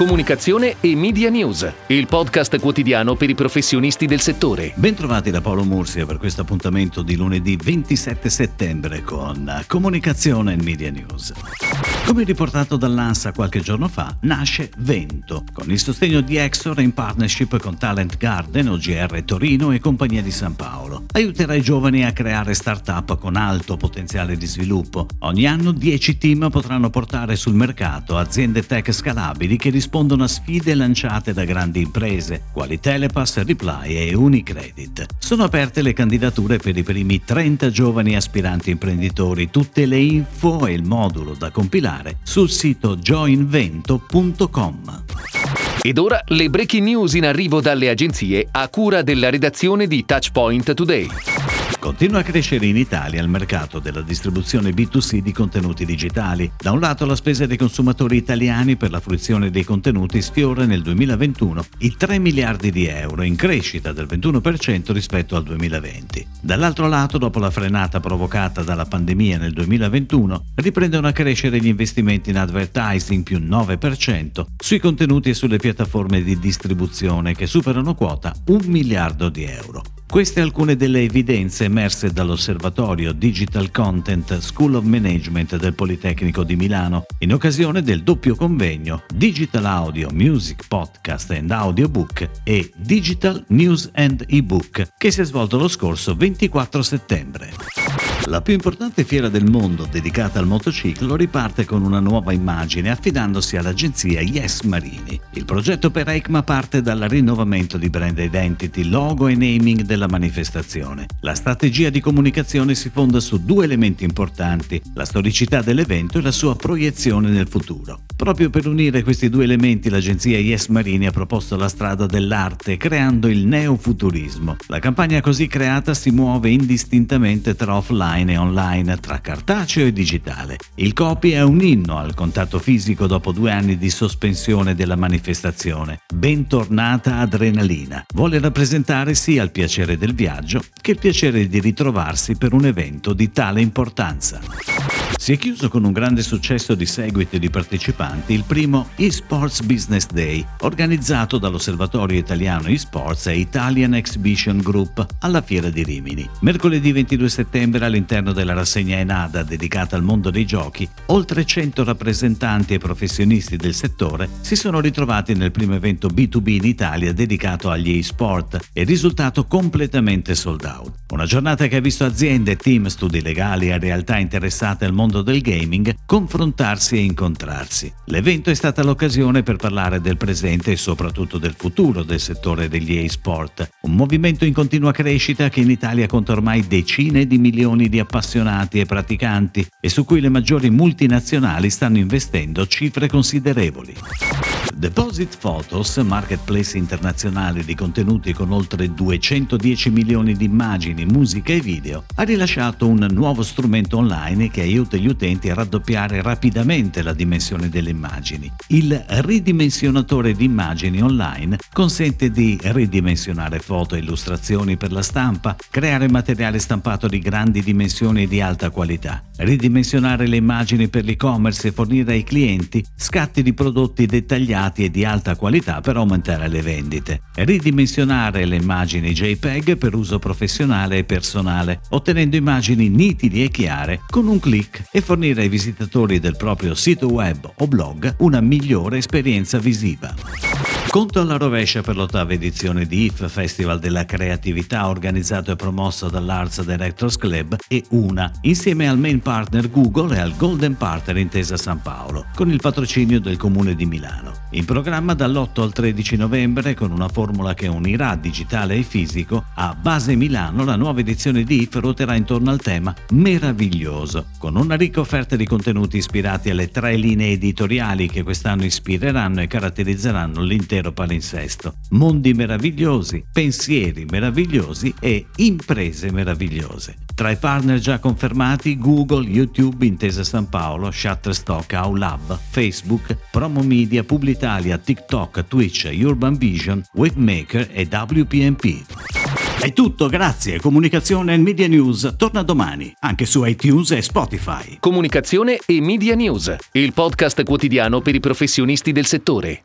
Comunicazione e Media News, il podcast quotidiano per i professionisti del settore. Bentrovati da Paolo Mursia per questo appuntamento di lunedì 27 settembre con Comunicazione e Media News. Come riportato dall'ANSA qualche giorno fa, nasce Vento, con il sostegno di Exor in partnership con Talent Garden, OGR Torino e Compagnia di San Paolo. Aiuterà i giovani a creare start-up con alto potenziale di sviluppo. Ogni anno 10 team potranno portare sul mercato aziende tech scalabili che rispondono a sfide lanciate da grandi imprese, quali Telepass, Reply e Unicredit. Sono aperte le candidature per i primi 30 giovani aspiranti imprenditori. Tutte le info e il modulo da compilare sul sito joinvento.com. Ed ora le breaking news in arrivo dalle agenzie a cura della redazione di Touchpoint Today. Continua a crescere in Italia il mercato della distribuzione B2C di contenuti digitali. Da un lato la spesa dei consumatori italiani per la fruizione dei contenuti sfiora nel 2021 i 3 miliardi di euro, in crescita del 21% rispetto al 2020. Dall'altro lato, dopo la frenata provocata dalla pandemia nel 2021, riprendono a crescere gli investimenti in advertising più 9% sui contenuti e sulle piattaforme di distribuzione che superano quota 1 miliardo di euro. Queste alcune delle evidenze emerse dall'osservatorio Digital Content School of Management del Politecnico di Milano in occasione del doppio convegno Digital Audio Music Podcast and Audiobook e Digital News and Ebook che si è svolto lo scorso 24 settembre. La più importante fiera del mondo dedicata al motociclo riparte con una nuova immagine affidandosi all'agenzia Yes Marini. Il progetto per EICMA parte dal rinnovamento di brand identity, logo e naming della manifestazione. La strategia di comunicazione si fonda su due elementi importanti, la storicità dell'evento e la sua proiezione nel futuro. Proprio per unire questi due elementi l'agenzia Yes Marini ha proposto la strada dell'arte creando il neofuturismo. La campagna così creata si muove indistintamente tra offline e online, tra cartaceo e digitale. Il copy è un inno al contatto fisico dopo due anni di sospensione della manifestazione. Bentornata adrenalina. Vuole rappresentare sia il piacere del viaggio che il piacere di ritrovarsi per un evento di tale importanza. Si è chiuso con un grande successo di seguito e di partecipanti il primo eSports Business Day, organizzato dall'Osservatorio Italiano eSports e Italian Exhibition Group alla Fiera di Rimini. Mercoledì 22 settembre all'interno della rassegna Enada dedicata al mondo dei giochi, oltre 100 rappresentanti e professionisti del settore si sono ritrovati nel primo evento B2B in Italia dedicato agli eSport e risultato completamente sold out. Una giornata che ha visto aziende, team, studi legali e realtà interessate al mondo mondo del gaming confrontarsi e incontrarsi. L'evento è stata l'occasione per parlare del presente e soprattutto del futuro del settore degli e-sport, un movimento in continua crescita che in Italia conta ormai decine di milioni di appassionati e praticanti e su cui le maggiori multinazionali stanno investendo cifre considerevoli. Deposit Photos, marketplace internazionale di contenuti con oltre 210 milioni di immagini, musica e video, ha rilasciato un nuovo strumento online che aiuta gli utenti a raddoppiare rapidamente la dimensione delle immagini. Il ridimensionatore di immagini online consente di ridimensionare foto e illustrazioni per la stampa, creare materiale stampato di grandi dimensioni e di alta qualità, ridimensionare le immagini per l'e-commerce e fornire ai clienti scatti di prodotti dettagliati dettagliati e di alta qualità per aumentare le vendite, ridimensionare le immagini JPEG per uso professionale e personale, ottenendo immagini nitide e chiare con un clic e fornire ai visitatori del proprio sito web o blog una migliore esperienza visiva. Conto alla rovescia per l'ottava edizione di IF, Festival della Creatività organizzato e promosso dall'Arts Directors Club e UNA, insieme al main partner Google e al Golden Partner Intesa San Paolo, con il patrocinio del Comune di Milano. In programma dall'8 al 13 novembre, con una formula che unirà digitale e fisico, a Base Milano la nuova edizione di IF ruoterà intorno al tema Meraviglioso, con una ricca offerta di contenuti ispirati alle tre linee editoriali che quest'anno ispireranno e caratterizzeranno l'intero intero palinsesto. Mondi meravigliosi, pensieri meravigliosi e imprese meravigliose. Tra i partner già confermati Google, YouTube, Intesa San Paolo, Shutterstock, Aulab, Facebook, Promo Media, Publitalia, TikTok, Twitch, Urban Vision, Wavemaker e WPMP. È tutto, grazie. Comunicazione e Media News torna domani, anche su iTunes e Spotify. Comunicazione e Media News, il podcast quotidiano per i professionisti del settore.